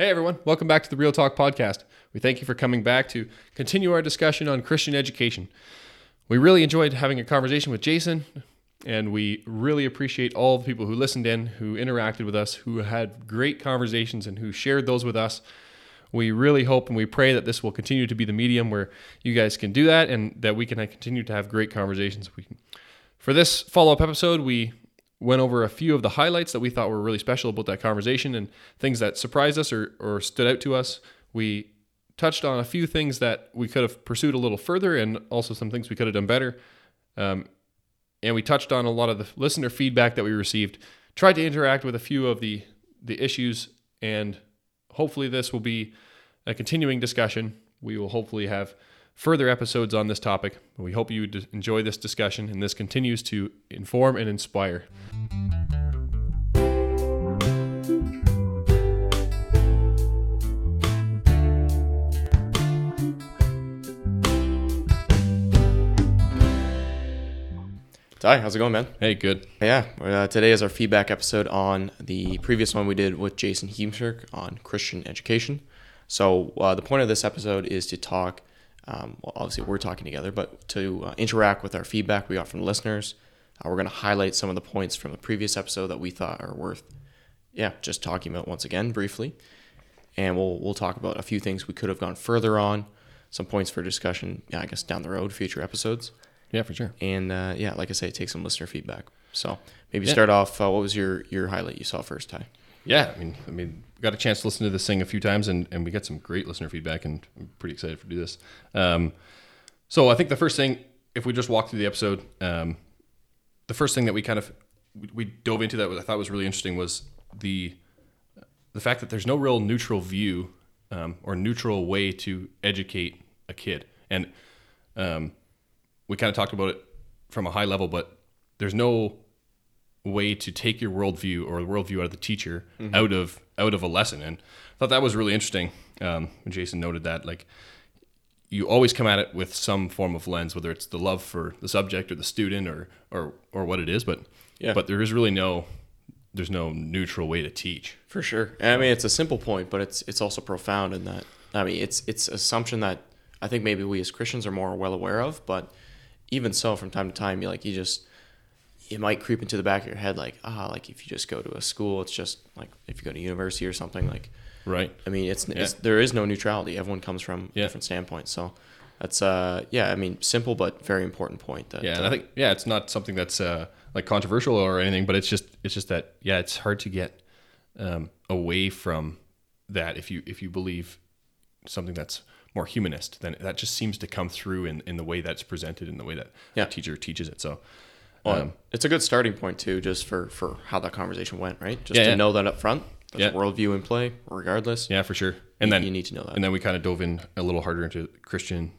Hey everyone, welcome back to the Real Talk podcast. We thank you for coming back to continue our discussion on Christian education. We really enjoyed having a conversation with Jason, and we really appreciate all the people who listened in, who interacted with us, who had great conversations, and who shared those with us. We really hope and we pray that this will continue to be the medium where you guys can do that and that we can continue to have great conversations. For this follow up episode, we went over a few of the highlights that we thought were really special about that conversation and things that surprised us or, or stood out to us. We touched on a few things that we could have pursued a little further and also some things we could have done better. Um, and we touched on a lot of the listener feedback that we received, tried to interact with a few of the, the issues, and hopefully this will be a continuing discussion. We will hopefully have further episodes on this topic. We hope you enjoy this discussion and this continues to inform and inspire. Ty, how's it going, man? Hey, good. Yeah, uh, today is our feedback episode on the previous one we did with Jason Heemskerk on Christian education. So, uh, the point of this episode is to talk um, well, obviously, we're talking together, but to uh, interact with our feedback we got from listeners. Uh, we're going to highlight some of the points from the previous episode that we thought are worth, yeah, just talking about once again briefly. And we'll we'll talk about a few things we could have gone further on, some points for discussion. Yeah, I guess down the road, future episodes. Yeah, for sure. And uh, yeah, like I say, take some listener feedback. So maybe yeah. start off. Uh, what was your your highlight you saw first, Ty? Yeah, I mean, I mean, got a chance to listen to this thing a few times, and, and we got some great listener feedback, and I'm pretty excited to do this. Um, so I think the first thing, if we just walk through the episode, um, the first thing that we kind of we dove into that I thought was really interesting was the the fact that there's no real neutral view um, or neutral way to educate a kid, and um, we kind of talked about it from a high level, but there's no way to take your worldview or the worldview out of the teacher mm-hmm. out of out of a lesson. And I thought that was really interesting um, jason noted that like you always come at it with some form of lens whether it's the love for the subject or the student or or or what it is but yeah. but there is really no there's no neutral way to teach. For sure. I mean it's a simple point but it's it's also profound in that i mean it's it's assumption that i think maybe we as christians are more well aware of but even so from time to time you like you just it might creep into the back of your head like ah like if you just go to a school it's just like if you go to university or something like right i mean it's, yeah. it's there is no neutrality everyone comes from yeah. different standpoints so that's uh yeah i mean simple but very important point that, yeah and uh, i think yeah it's not something that's uh like controversial or anything but it's just it's just that yeah it's hard to get um away from that if you if you believe something that's more humanist then that just seems to come through in in the way that's presented in the way that yeah. the teacher teaches it so well, um, it's a good starting point too, just for for how that conversation went, right? Just yeah, to yeah. know that up front. There's yeah. a worldview in play, regardless. Yeah, for sure. And you, then you need to know that. And then we kind of dove in a little harder into Christian.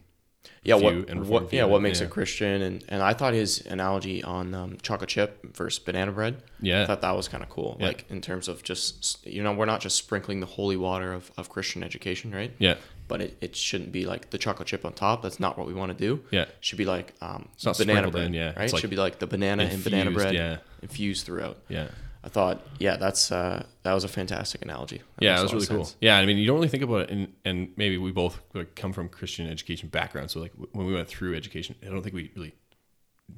Yeah, what, what yeah, what makes a Christian, and and I thought his analogy on um, chocolate chip versus banana bread. Yeah, I thought that was kind of cool. Like in terms of just you know we're not just sprinkling the holy water of, of Christian education, right? Yeah but it, it shouldn't be like the chocolate chip on top. That's not what we want to do. Yeah. It should be like um, banana bread. In, yeah. Right. It like should be like the banana infused, and banana bread yeah. infused throughout. Yeah. I thought, yeah, that's uh, that was a fantastic analogy. That yeah, it was really cool. Yeah, I mean, you don't really think about it, and and maybe we both like, come from Christian education background, so like when we went through education, I don't think we really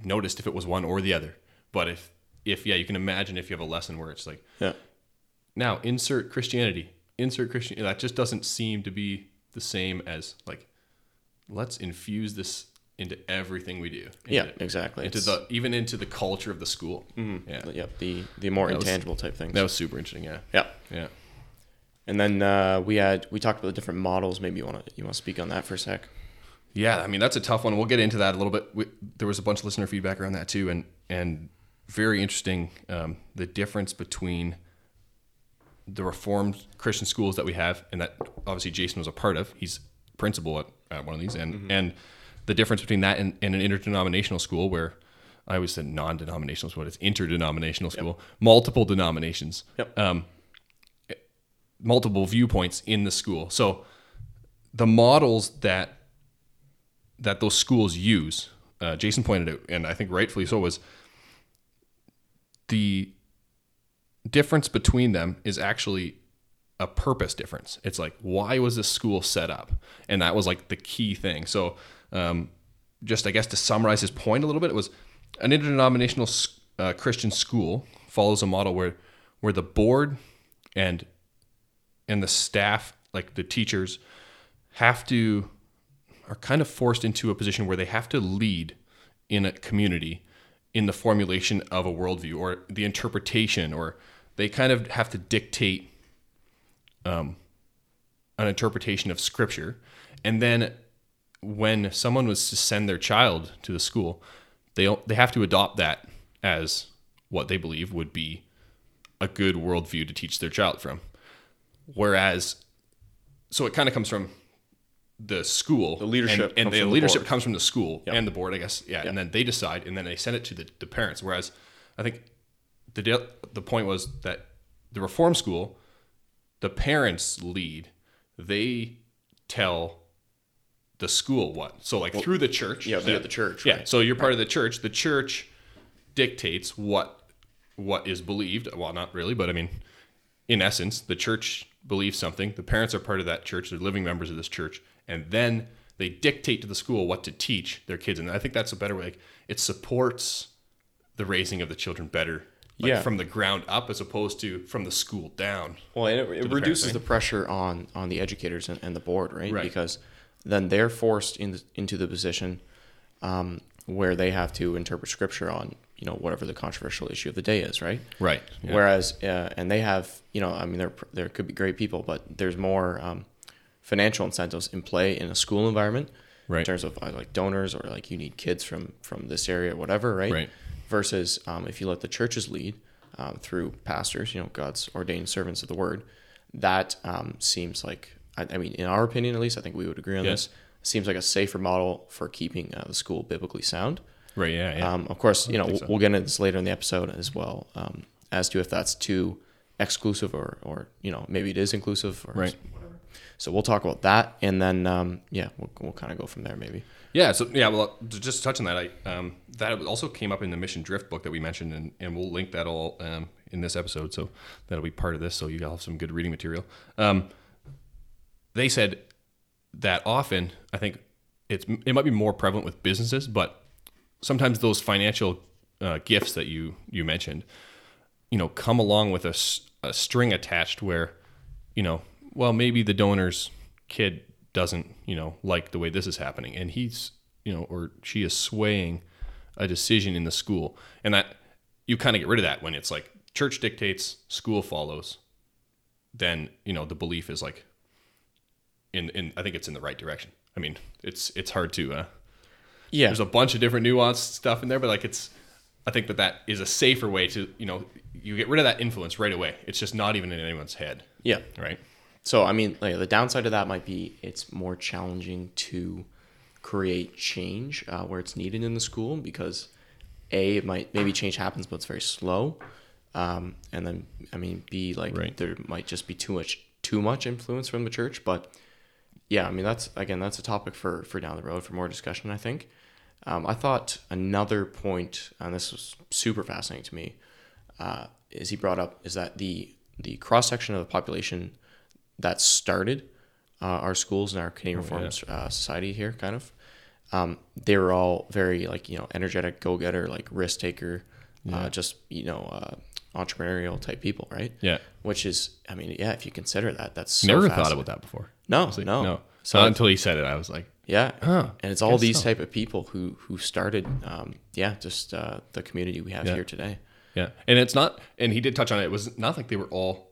noticed if it was one or the other. But if if yeah, you can imagine if you have a lesson where it's like, yeah, now insert Christianity, insert Christian. That just doesn't seem to be the same as like let's infuse this into everything we do. Yeah, exactly. Into it's, the even into the culture of the school. Mm-hmm. Yeah, yep. The the more that intangible was, type things. That was super interesting. Yeah. Yeah. Yeah. And then uh, we had we talked about the different models. Maybe you want to you want to speak on that for a sec. Yeah, I mean that's a tough one. We'll get into that a little bit. We, there was a bunch of listener feedback around that too, and and very interesting um, the difference between the reformed Christian schools that we have, and that obviously Jason was a part of. He's principal at, at one of these, and mm-hmm. and the difference between that and, and, an interdenominational school where I always said non-denominational school, it's interdenominational school, yep. multiple denominations, yep. um, multiple viewpoints in the school. So the models that that those schools use, uh, Jason pointed out, and I think rightfully so, was the difference between them is actually a purpose difference. It's like why was this school set up, and that was like the key thing. So, um, just I guess to summarize his point a little bit, it was an interdenominational uh, Christian school follows a model where where the board and and the staff, like the teachers, have to are kind of forced into a position where they have to lead in a community in the formulation of a worldview or the interpretation, or they kind of have to dictate um, an interpretation of scripture. And then when someone was to send their child to the school, they they have to adopt that as what they believe would be a good worldview to teach their child from. Whereas, so it kind of comes from the school, the leadership, and, and the, leadership comes from the school Yep. and the board, I guess. Yeah, Yep. and then they decide, and then they send it to the, the parents. Whereas, I think the deal- the point was that the reform school, the parents lead, they tell the school what. So like through the church, yeah, through the church, Yeah, right. so you're part of the church. The church dictates what what is believed. Well, not really, but I mean, in essence, the church believes something. The parents are part of that church. They're living members of this church, and then they dictate to the school what to teach their kids. And I think that's a better way. Like, it supports the raising of the children better, like Yeah. from the ground up as opposed to from the school down. Well, and it, it parents, reduces the pressure on on the educators and, and the board, right? Right. Because then they're forced in into the position um, where they have to interpret scripture on you know whatever the controversial issue of the day is, right? Right. Whereas, uh, and they have, you know, I mean, there there could be great people, but there's more um, financial incentives in play in a school environment, Right. in terms of uh, like donors or like you need kids from from this area, or whatever, right? Right. Versus um, if you let the churches lead um, through pastors, you know, God's ordained servants of the word, that um, seems like, I, I mean, in our opinion at least, I think we would agree on Yeah. this. Seems like a safer model for keeping uh, the school biblically sound. Right. Yeah. Yeah. Um, of course, you know, we'll so. we'll get into this later in the episode as well, um, as to if that's too exclusive or, or you know, maybe it is inclusive. Or Right. So we'll talk about that, and then um, yeah, we'll, we'll kind of go from there, maybe. Yeah, so yeah, well, just touch on that, I um, that also came up in the Mission Drift book that we mentioned, and, and we'll link that all um, in this episode, so that'll be part of this, so you will have some good reading material. Um, they said that often, I think it's it might be more prevalent with businesses, but sometimes those financial uh, gifts that you you mentioned, you know, come along with a, a string attached where, you know, well, maybe the donor's kid doesn't, you know, like the way this is happening, and he's, you know, or she is swaying a decision in the school, and that you kind of get rid of that when it's like church dictates, school follows, then you know the belief is like, in in I think it's in the right direction. I mean, it's it's hard to. Uh, Yeah, there's a bunch of different nuanced stuff in there, but like it's, I think that that is a safer way to, you know, you get rid of that influence right away. It's just not even in anyone's head, yeah. right? So I mean, like the downside of that might be it's more challenging to create change uh, where it's needed in the school because a it might maybe change happens, but it's very slow, um, and then I mean b like Right. there might just be too much too much influence from the church, but yeah, I mean that's again that's a topic for for down the road for more discussion. I think. Um, I thought another point, and this was super fascinating to me, uh, is he brought up is that the the cross section of the population that started uh, our schools and our Canadian Reformed uh, Society here, kind of, um, they were all very like you know energetic, go getter, like risk taker, uh, just you know uh, entrepreneurial type people, right? Yeah. Which is, I mean, yeah, if you consider that, that's so Never thought about that before. No, Like, no, no. So Not until he said it, I was like, yeah, Huh. and it's all these so. type of people who who started, um, yeah, just uh, the community we have Yeah. here today. yeah. And it's not, and he did touch on it. It was not like they were all,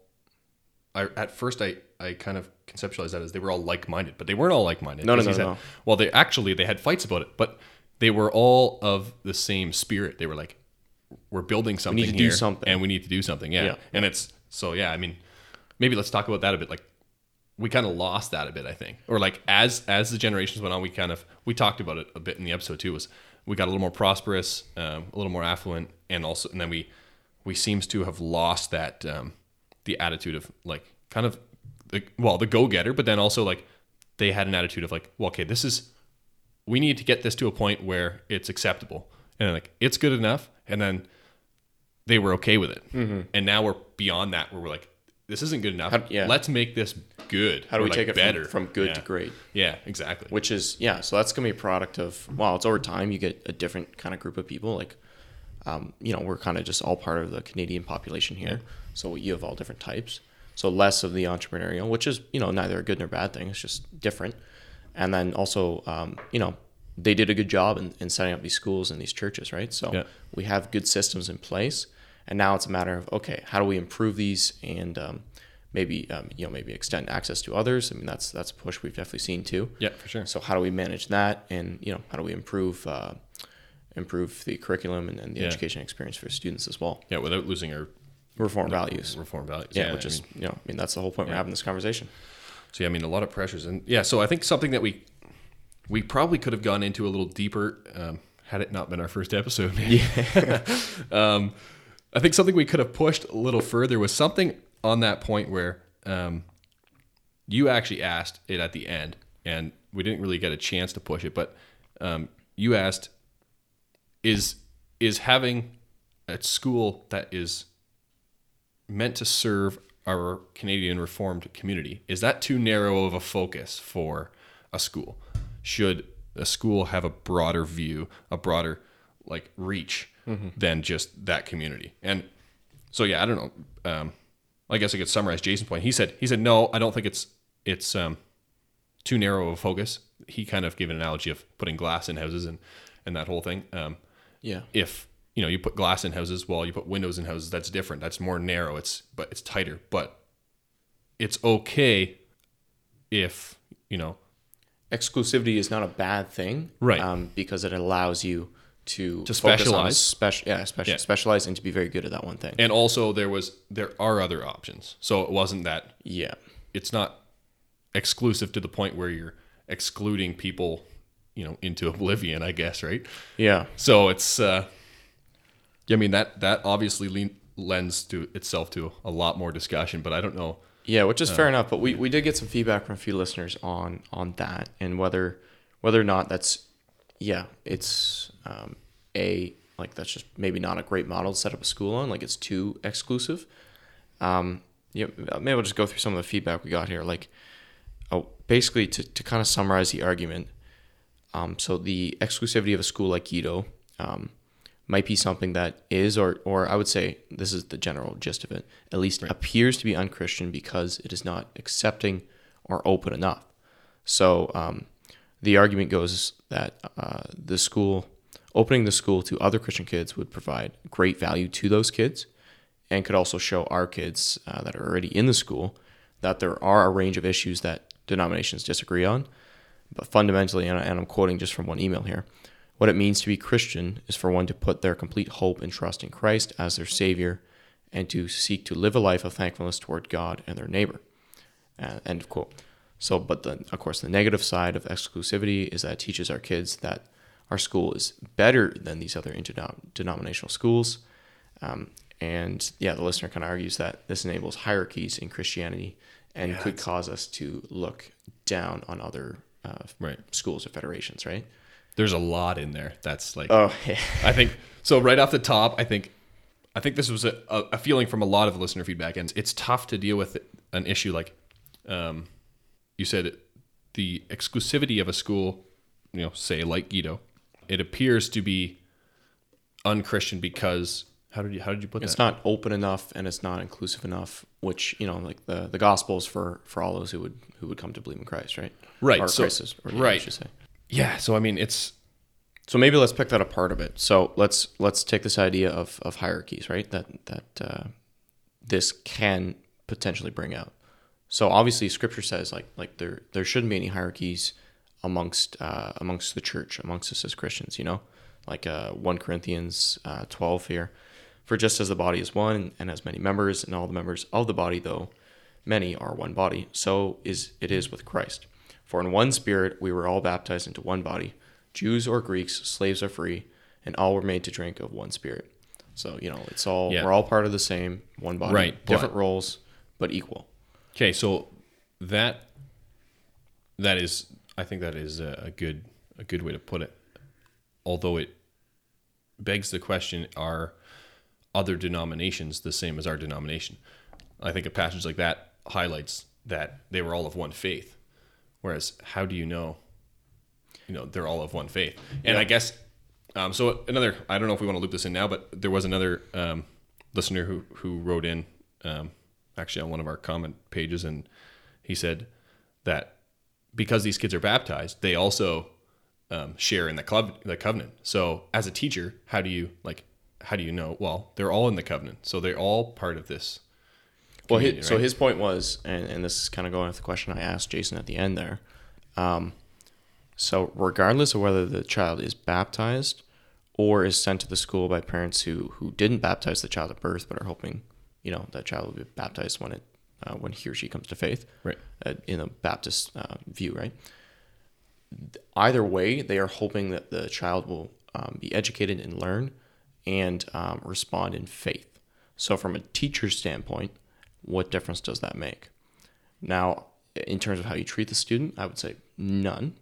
I, at first I, I kind of conceptualized that as they were all like-minded, but they weren't all like-minded. No, no, no, said- no. Well, they actually, they had fights about it, but they were all of the same spirit. They were like, we're building something. We need to do something. and we need to do something. Yeah. Yeah. And it's, so yeah, I mean, maybe let's talk about that a bit. Like, we kind of lost that a bit, I think. Or like as as the generations went on, we kind of we talked about it a bit in the episode too. Was we got a little more prosperous, um, a little more affluent, and also and then we we seems to have lost that um, the attitude of like kind of the, well the go getter, but then also like they had an attitude of like well okay this is we need to get this to a point where it's acceptable and like it's good enough, and then they were okay with it, and now we're beyond that where we're like this isn't good enough. How- yeah. Let's make this good. How do we like, take it better from, from good Yeah. to great? Yeah, exactly. Which is yeah, so that's gonna be a product of well, it's over time. You get a different kind of group of people. Like, um, you know, we're kind of just all part of the Canadian population here. So you have all different types. So less of the entrepreneurial, which is you know neither a good nor bad thing. It's just different. And then also, um, you know, they did a good job in, in setting up these schools and these churches, right? So Yeah. we have good systems in place, and now it's a matter of okay, how do we improve these and um, maybe um, you know maybe extend access to others. I mean that's that's a push we've definitely seen too. yeah, for sure. So how do we manage that, and you know how do we improve uh, improve the curriculum and, and the Yeah. education experience for students as well? Yeah, without losing our Reform values. reform values. Yeah, which I is mean, you know I mean that's the whole point we're having this conversation. so yeah, I mean a lot of pressures and yeah. So I think something that we we probably could have gone into a little deeper um, had it not been our first episode. Yeah. um, I think something we could have pushed a little further was something on that point where um, you actually asked it at the end, and we didn't really get a chance to push it, but um, you asked, "Is is having a school that is meant to serve our Canadian Reformed community is that too narrow of a focus for a school? Should a school have a broader view, a broader like reach than just that community?" And so yeah, I don't know. Um, I guess I could summarize Jason's point. He said he said no, I don't think it's it's um, too narrow of a focus. He kind of gave an analogy of putting glass in houses and and that whole thing. Um, Yeah, if you know you put glass in houses, well, you put windows in houses. That's different. That's more narrow. It's but it's tighter. But it's okay if you know exclusivity is not a bad thing, Right. Um, because it allows you to To specialize. spec- yeah, special, Yeah. specialize and to be very good at that one thing. and also there was there are other options. So it wasn't that yeah, it's not exclusive to the point where you're excluding people, you know, into oblivion. I guess right. yeah, So it's, uh, I mean that that obviously lean, lends to itself to a lot more discussion, but I don't know. Yeah, which is Uh. fair enough. But we, we did get some feedback from a few listeners on on that and whether whether or not that's yeah, it's um, a like that's just maybe not a great model to set up a school on. Like it's too exclusive. Um, yeah, maybe I'll just go through some of the feedback we got here. Like, oh, basically to to kind of summarize the argument. Um, so the exclusivity of a school like Guido um, might be something that is, or or I would say this is the general gist of it. At least appears to be unchristian because it is not accepting or open enough. So um, the argument goes that uh, the school opening the school to other Christian kids would provide great value to those kids, and could also show our kids uh, that are already in the school that there are a range of issues that denominations disagree on. But fundamentally, and I- and I'm quoting just from one email here, what it means to be Christian is for one to put their complete hope and trust in Christ as their Savior and to seek to live a life of thankfulness toward God and their neighbor. Uh, end of quote. So, but the, of course, the negative side of exclusivity is that it teaches our kids that our school is better than these other interdenominational schools. Um, and yeah, the listener kind of argues that this enables hierarchies in Christianity and could cause us to look down on other uh, Right. schools or federations, right? There's a lot in there. That's like Oh, yeah. I think so. Right off the top, I think I think this was a, a, feeling from a lot of listener feedback, and it's tough to deal with an issue like um, you said the exclusivity of a school. You know, say like Guido, it appears to be unchristian because how did you how did you put it's that? It's not open enough and it's not inclusive enough which you know like the the gospel is for for all those who would who would come to believe in christ right Right, or so- christ is, or, yeah, I right. Yeah. So I mean, it's so maybe let's pick that apart a bit. So let's let's take this idea of of hierarchies right that that uh, this can potentially bring out. So obviously scripture says like like there there shouldn't be any hierarchies amongst uh, amongst the church amongst us as christians you know? Like uh, 1 corinthians uh, 12 here. For just as the body is one and has many members and all the members of the body though many are one body so is it is with christ for in one spirit we were all baptized into one body jews or greeks slaves or free and all were made to drink of one spirit so you know it's all Yeah. we're all part of the same one body Right, different but- roles but equal Okay, so that that is, I think that is a, a good a good way to put it. Although it begs the question: Are other denominations the same as our denomination? I think a passage like that highlights that they were all of one faith. Whereas, how do you know? You know, they're all of one faith. And I guess, um, so another. I don't know if we want to loop this in now, but there was another um, listener who who wrote in, um, actually on one of our comment pages, and he said that because these kids are baptized, they also um, share in the club the covenant. So as a teacher, how do you like? How do you know? Well, they're all in the covenant, so they're all part of this. Well, his, so his point was, and, and this is kind of going with the question I asked Jason at the end there. Um, so, regardless of whether the child is baptized or is sent to the school by parents who, who didn't baptize the child at birth but are hoping, you know, that child will be baptized when it uh, when he or she comes to faith, Right. uh, in a Baptist uh, view, right? Either way, they are hoping that the child will um, be educated and learn and um, respond in faith. So, from a teacher's standpoint, what difference does that make? Now, in terms of how you treat the student, I would say none.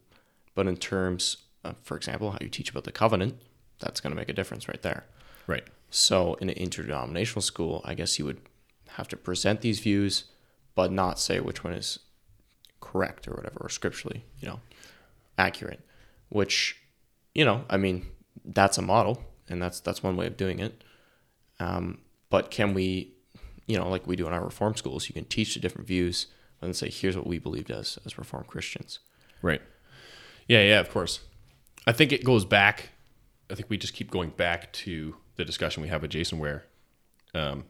But in terms, of, for example, how you teach about the covenant, that's going to make a difference right there. Right. So, in an interdenominational school, I guess you would have to present these views, but not say which one is correct or whatever, or scripturally, you know, accurate. Which, you know, I mean, that's a model, and that's that's one way of doing it. Um, but can we, you know, like we do in our reform schools, you can teach the different views and say, here's what we believed as as reformed Christians. Right. Yeah, yeah, of course. I think it goes back. I think we just keep going back to the discussion we have with Jason, where um,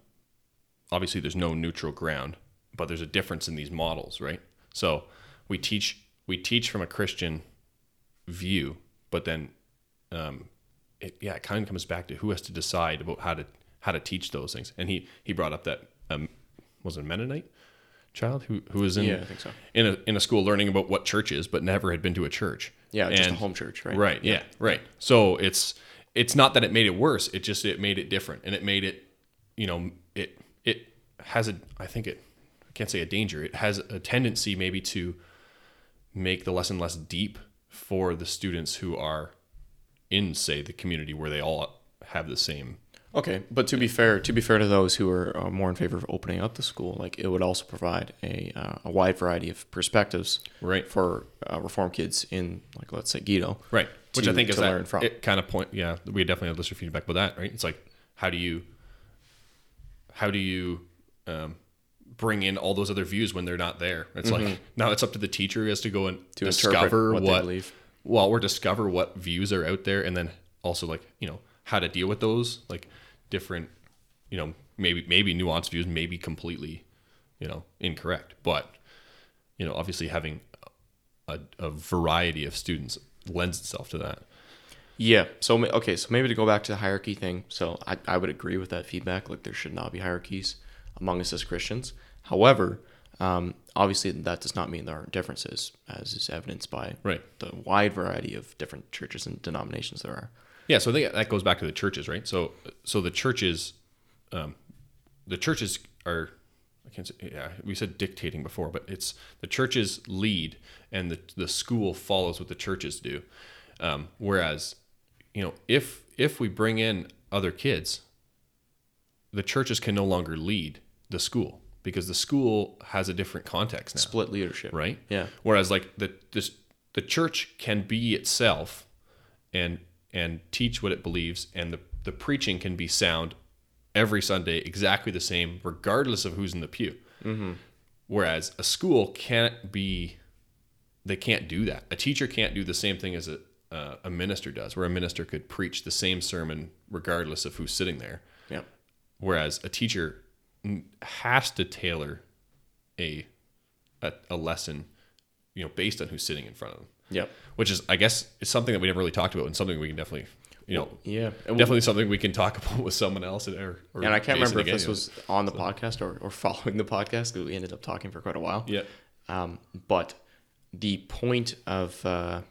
obviously there's no neutral ground, but there's a difference in these models, right? So we teach we teach from a Christian view, but then um, it, yeah, it kind of comes back to who has to decide about how to how to teach those things. And he he brought up that um, was it a Mennonite child who who was in Yeah, I think so. in a in a school learning about what church is, but never had been to a church. Yeah, just a home church, right? Right. Yeah. Right. So it's it's not that it made it worse. It just it made it different, and it made it, you know, it it has a I think it I can't say a danger. It has a tendency maybe to make the lesson less deep for the students who are in say the community where they all have the same Okay, but to be fair, to be fair to those who are uh, more in favor of opening up the school, like it would also provide a uh, a wide variety of perspectives, Right. for uh, reform kids in like let's say Guido, Right. Which to- I think is to that learn from. it kind of point. Yeah, we definitely had listener feedback about that. Right. It's like how do you how do you um, bring in all those other views when they're not there? It's like now it's up to the teacher who has to go and Mm-hmm. To discover what what, believe. well, or discover what views are out there, and then also like you know how to deal with those like different you know maybe maybe nuanced views, maybe completely you know incorrect, but you know obviously having a, a variety of students lends itself to that. Yeah. So okay. So maybe to go back to the hierarchy thing. So I, I would agree with that feedback. Like there should not be hierarchies among us as Christians. However, um, obviously that does not mean there aren't differences, as is evidenced by Right. the wide variety of different churches and denominations there are. Yeah, so I think that goes back to the churches, right? So, so the churches, um, the churches are, I can't say, yeah, we said dictating before, but it's the churches lead, and the the school follows what the churches do. Um, whereas, you know, if if we bring in other kids, the churches can no longer lead the school because the school has a different context now Split leadership. right? Yeah. Whereas like the this the church can be itself and and teach what it believes and the the preaching can be sound every Sunday exactly the same regardless of who's in the pew. Whereas a school can't be they can't do that. A teacher can't do the same thing as a uh, a minister does, where a minister could preach the same sermon regardless of who's sitting there. Yeah. Whereas a teacher has to tailor a, a a lesson, you know, based on who's sitting in front of them. Yep. Which is, I guess, is something that we never really talked about, and something we can definitely, you know, Yeah. Definitely something we can talk about with someone else. Or, or And I can't Jason remember if again, this was on the podcast or, or following the podcast because we ended up talking for quite a while. Yeah. Um, but the point of uh,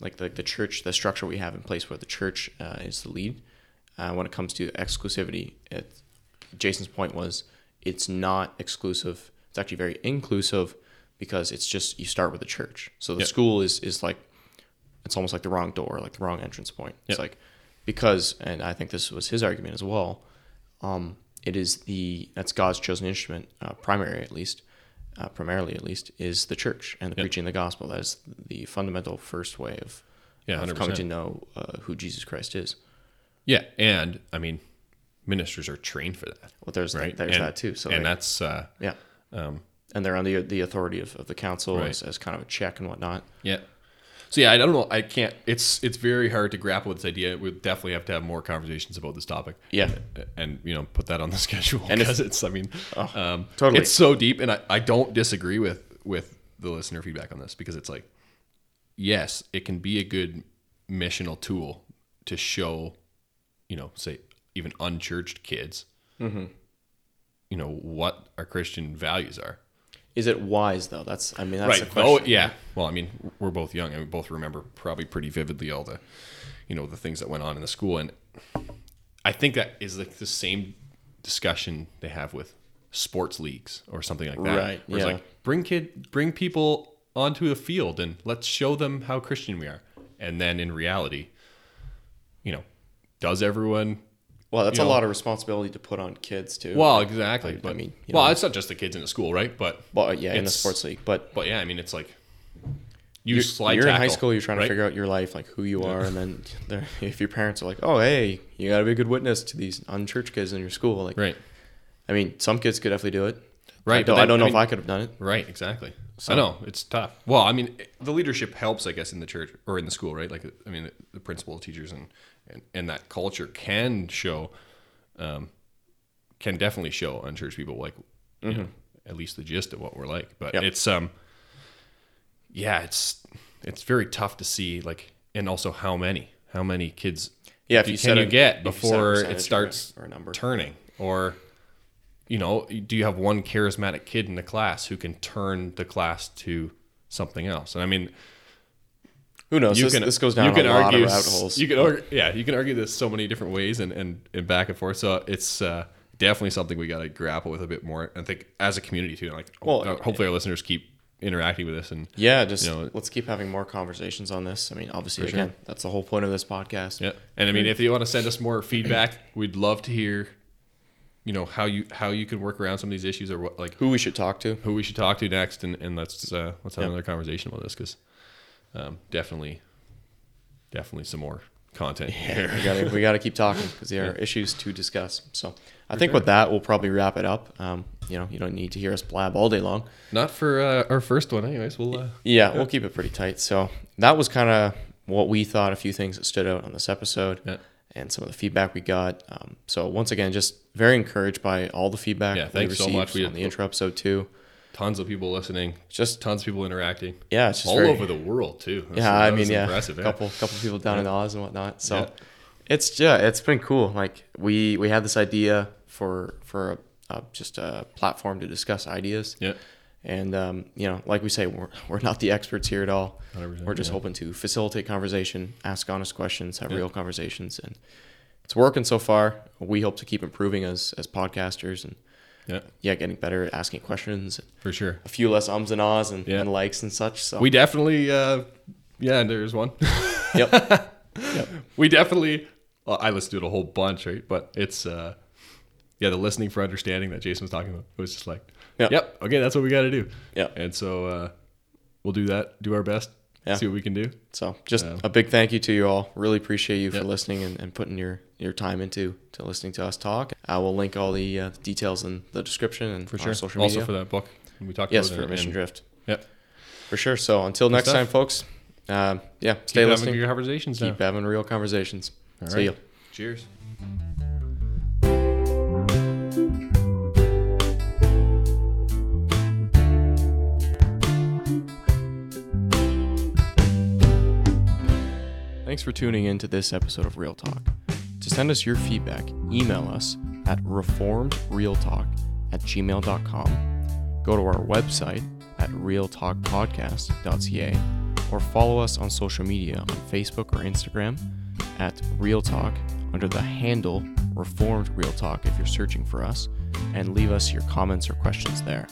like the, the church, the structure we have in place where the church uh, is the lead, uh, when it comes to exclusivity, it, Jason's point was it's not exclusive. It's actually very inclusive because it's just you start with the church. So the Yeah. school is is like it's almost like the wrong door, like the wrong entrance point. It's like because, and I think this was his argument as well. Um, it is the that's God's chosen instrument, uh, primary at least, uh, primarily at least, is the church and the preaching the gospel. That is the fundamental first way of, Yeah, of coming to know uh, who Jesus Christ is. Yeah, and I mean, ministers are trained for that, Well, there's right? there's and, that too. So and they- that's uh, yeah, um, and they're on the the authority of, of the council Right. as, as kind of a check and whatnot. yeah. So yeah, I don't know. I can't. It's it's very hard to grapple with this idea. We definitely have to have more conversations about this topic. Yeah. and you know put that on the schedule And because it's. I mean, um, totally. It's so deep, and I, I don't disagree with with the listener feedback on this because it's like, yes, it can be a good missional tool to show, you know, say even unchurched kids, Mm-hmm. you know, what our Christian values are. Is it wise though? That's I mean that's the right. question. Oh, yeah. Well, I mean, we're both young and we both remember probably pretty vividly all the, you know, the things that went on in the school. And I think that is like the same discussion they have with sports leagues or something like that. Right, Where it's yeah. like bring kid, bring people onto a field and let's show them how Christian we are. And then in reality, you know, does everyone Well, that's you a know- lot of responsibility to put on kids too. well, exactly. I But mean, you well, know. it's not just the kids in the school, right? But well, yeah, in the sports league, but but yeah, I mean, it's like you you're, slide you're in high school. You're trying right? to figure out your life, like who you are, and then if your parents are like, "Oh, hey, you got to be a good witness to these unchurched kids in your school," like, Right. I mean, some kids could definitely do it. Right, I don't, I don't know I if I could have done it. Right, exactly. I know it's tough. Well, I mean, the leadership helps, I guess, in the church or in the school, right? Like, I mean, the principal, teachers, and and, and that culture can show, um, can definitely show unchurched people like, you know, at least the gist of what we're like. But Yep. it's um, yeah, it's it's very tough to see like, and also how many, how many kids, Yeah, if you can you a- get if you before it starts or a number. turning or you know do you have one charismatic kid in the class who can turn the class to something else and i mean Who knows? you This, can this goes down you can a lot argue of rabbit holes. you can argue, yeah you can argue this so many different ways and and, and back and forth so it's uh definitely something we got to grapple with a bit more i think as a community too like Well, uh, hopefully our listeners keep interacting with us and yeah, just you know, let's keep having more conversations on this. I mean, obviously, For sure. again, that's the whole point of this podcast. Yeah, and I mean, if you want to send us more feedback, we'd love to hear, you know, how you how you can work around some of these issues, or what like Who we should talk to? who we should talk to next, and, and let's uh, let's have Yeah. another conversation about this because um, definitely, definitely some more content here. we gotta we gotta keep talking because there are issues to discuss. So I think with that we'll probably wrap it up. Um, you know, you don't need to hear us blab all day long. Not for uh, our first one, anyways. We'll uh, Yeah, we'll keep it pretty tight. So that was kind of what we thought. A few things that stood out on this episode, Yeah. and some of the feedback we got. Um, so once again, just very encouraged by all the feedback. Yeah, we thanks so received much. We- on the intro episode too. tons of people listening, Just tons of people interacting, yeah, it's just all very, over the world too. That's- Yeah, I mean, yeah, a yeah. couple couple people down in Oz and whatnot. So Yeah. it's yeah, it's been cool. Like we we had this idea for for a, uh, just a platform to discuss ideas. Yeah, And um, you know, like we say, we're we're not the experts here at all. We're just yeah. hoping to facilitate conversation, ask honest questions, have Yeah. real conversations, and it's working so far. We hope to keep improving as as podcasters and yeah, yeah, getting better at asking questions. for sure. A few less ums and ahs and, Yeah. and likes and such. So We definitely, uh, yeah, there's one. yep. yep. we definitely well, i listened to it a whole bunch right but it's uh yeah the listening for understanding that jason was talking about it was just like Yeah. yep okay that's what we got to do Yeah. and so uh we'll do that do our best Yeah. see what we can do So just Yeah. a big thank you to you all. Really appreciate you for listening and, and putting your, your time into to listening to us talk. I will link all the uh, details in the description and for our sure social media. also for that book we talked yes, about for Mission Drift. yep For sure. So until next stuff. time, folks, um, yeah, keep stay having listening. good conversations Keep now. having real conversations. All See you. cheers Thanks for tuning in to this episode of Real Talk. To send us your feedback, email us at reformedrealtalk at gmail.com. Go to our website at realtalkpodcast.ca or follow us on social media on Facebook or Instagram at Real Talk under the handle Reformed Real Talk if you're searching for us, and leave us your comments or questions there.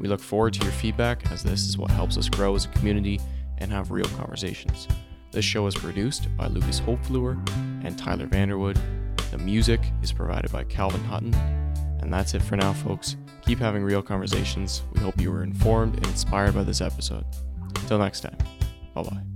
We look forward to your feedback as this is what helps us grow as a community and have real conversations. This show is produced by Lucas Hopefluer and Tyler Vanderwood. The music is provided by Calvin Hutton. And that's it for now, folks. Keep having real conversations. We hope you were informed and inspired by this episode. Until next time, bye bye.